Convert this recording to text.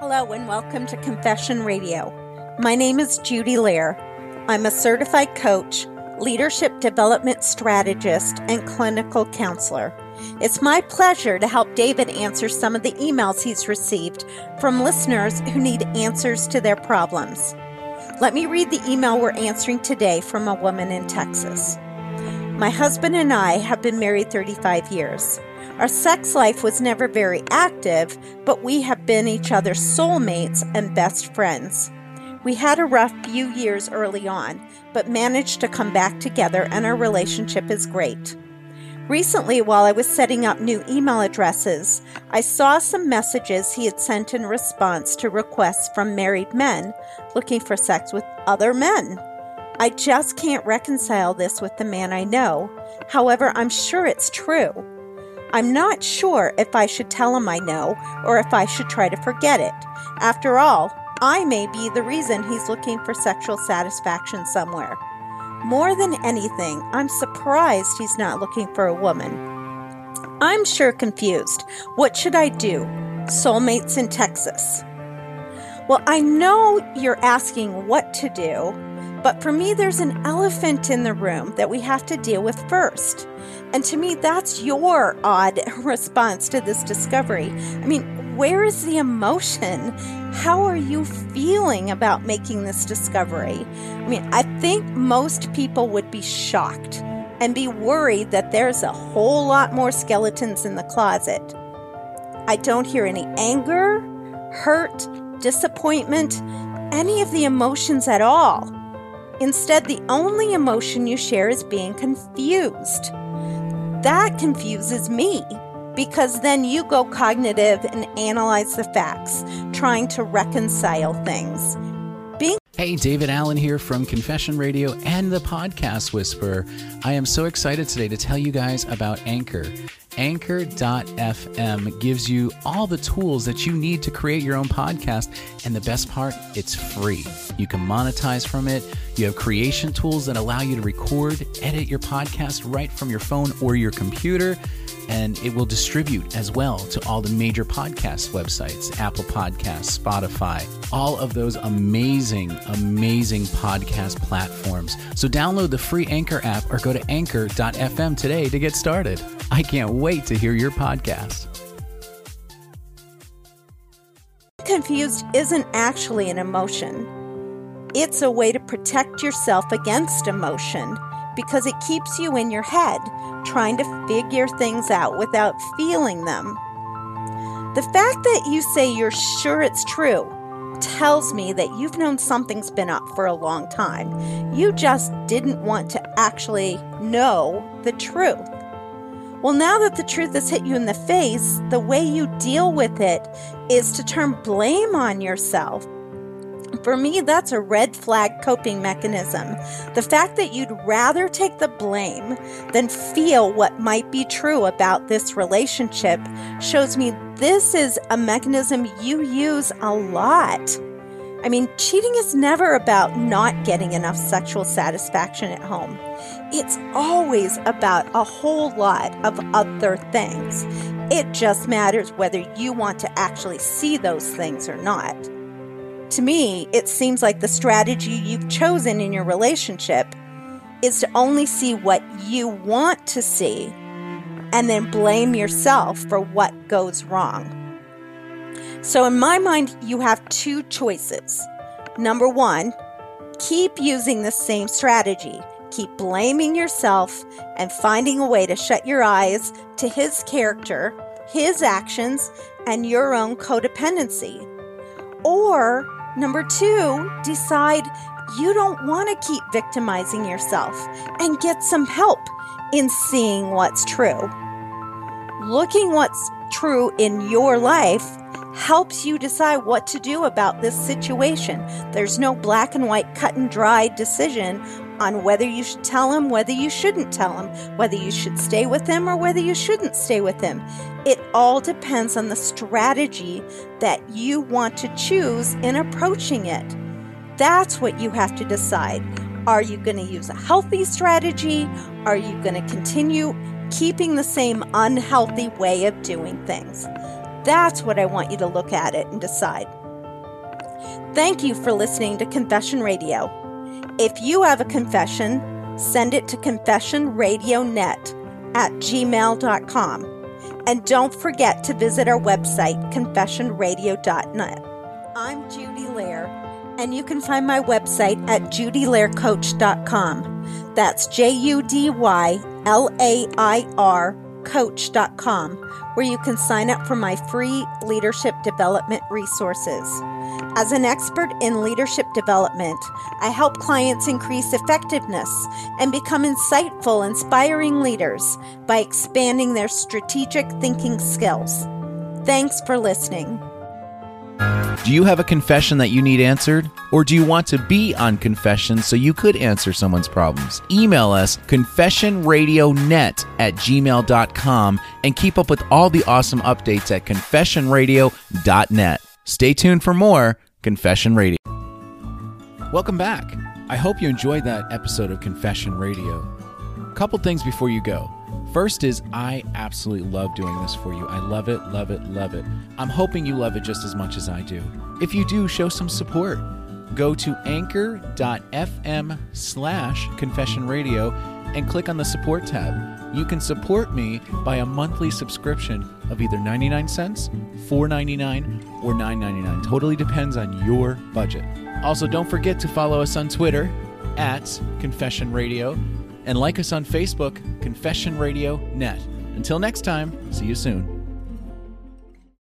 Hello, and welcome to Confession Radio. My name is Judy Lair. I'm a certified coach, leadership development strategist, and clinical counselor. It's my pleasure to help David answer some of the emails he's received from listeners who need answers to their problems. Let me read the email we're answering today from a woman in Texas. My husband and I have been married 35 years. Our sex life was never very active, but we have been each other's soulmates and best friends. We had a rough few years early on, but managed to come back together, and our relationship is great. Recently, while I was setting up new email addresses, I saw some messages he had sent in response to requests from married men looking for sex with other men. I just can't reconcile this with the man I know. However, I'm sure it's true. I'm not sure if I should tell him I know or if I should try to forget it. After all, I may be the reason he's looking for sexual satisfaction somewhere. More than anything, I'm surprised he's not looking for a woman. I'm sure confused. What should I do? Soulmates in Texas. Well, I know you're asking what to do, but for me, there's an elephant in the room that we have to deal with first. And to me, that's your odd response to this discovery. I mean, where is the emotion? How are you feeling about making this discovery? I mean, I think most people would be shocked and be worried that there's a whole lot more skeletons in the closet. I don't hear any anger, hurt, disappointment, any of the emotions at all. Instead, the only emotion you share is being confused. That confuses me because then you go cognitive and analyze the facts, trying to reconcile things. Being Hey, David Allen here from Confession Radio and the Podcast Whisperer. I am so excited today to tell you guys about Anchor. Anchor.fm gives you all the tools that you need to create your own podcast. And the best part, it's free. You can monetize from it. You have creation tools that allow you to record, edit your podcast right from your phone or your computer and it will distribute as well to all the major podcast websites Apple Podcasts, Spotify, all of those amazing, amazing podcast platforms. So download the free Anchor app or go to anchor.fm today to get started. I can't wait to hear your podcast. Confused isn't actually an emotion. It's a way to protect yourself against emotion because it keeps you in your head trying to figure things out without feeling them. The fact that you say you're sure it's true tells me that you've known something's been up for a long time. You just didn't want to actually know the truth. Well, now that the truth has hit you in the face, the way you deal with it is to turn blame on yourself for me, that's a red flag coping mechanism. The fact that you'd rather take the blame than feel what might be true about this relationship shows me this is a mechanism you use a lot. I mean, cheating is never about not getting enough sexual satisfaction at home. It's always about a whole lot of other things. It just matters whether you want to actually see those things or not. To me, it seems like the strategy you've chosen in your relationship is to only see what you want to see and then blame yourself for what goes wrong. So, in my mind, you have two choices. Number one, keep using the same strategy. Keep blaming yourself and finding a way to shut your eyes to his character, his actions, and your own codependency. Or Number two, decide you don't want to keep victimizing yourself and get some help in seeing what's true. Looking what's true in your life helps you decide what to do about this situation. There's no black and white, cut and dry decision on whether you should tell him, whether you shouldn't tell him, whether you should stay with him, or whether you shouldn't stay with him. It all depends on the strategy that you want to choose in approaching it. That's what you have to decide. Are you going to use a healthy strategy? Are you going to continue keeping the same unhealthy way of doing things? That's what I want you to look at it and decide. Thank you for listening to Confession Radio. If you have a confession, send it to confessionradionet at gmail.com. And don't forget to visit our website, confessionradio.net. I'm Judy Lair, and you can find my website at judylaircoach.com. That's J U D Y L A I R coach.com, where you can sign up for my free leadership development resources. As an expert in leadership development, I help clients increase effectiveness and become insightful, inspiring leaders by expanding their strategic thinking skills. Thanks for listening. Do you have a confession that you need answered? Or do you want to be on confession so you could answer someone's problems? Email us confessionradionet at gmail.com and keep up with all the awesome updates at confessionradio.net. Stay tuned for more Confession Radio. Welcome back. I hope you enjoyed that episode of Confession Radio. A couple things before you go. First is I absolutely love doing this for you. I love it, love it, love it. I'm hoping you love it just as much as I do. If you do, show some support. Go to anchor.fm slash confession radio and click on the support tab. You can support me by a monthly subscription of either 99 cents, 4.99, or 9.99. Totally depends on your budget. Also, don't forget to follow us on Twitter at Confession Radio and like us on Facebook, Confession Radio Net. Until next time, see you soon.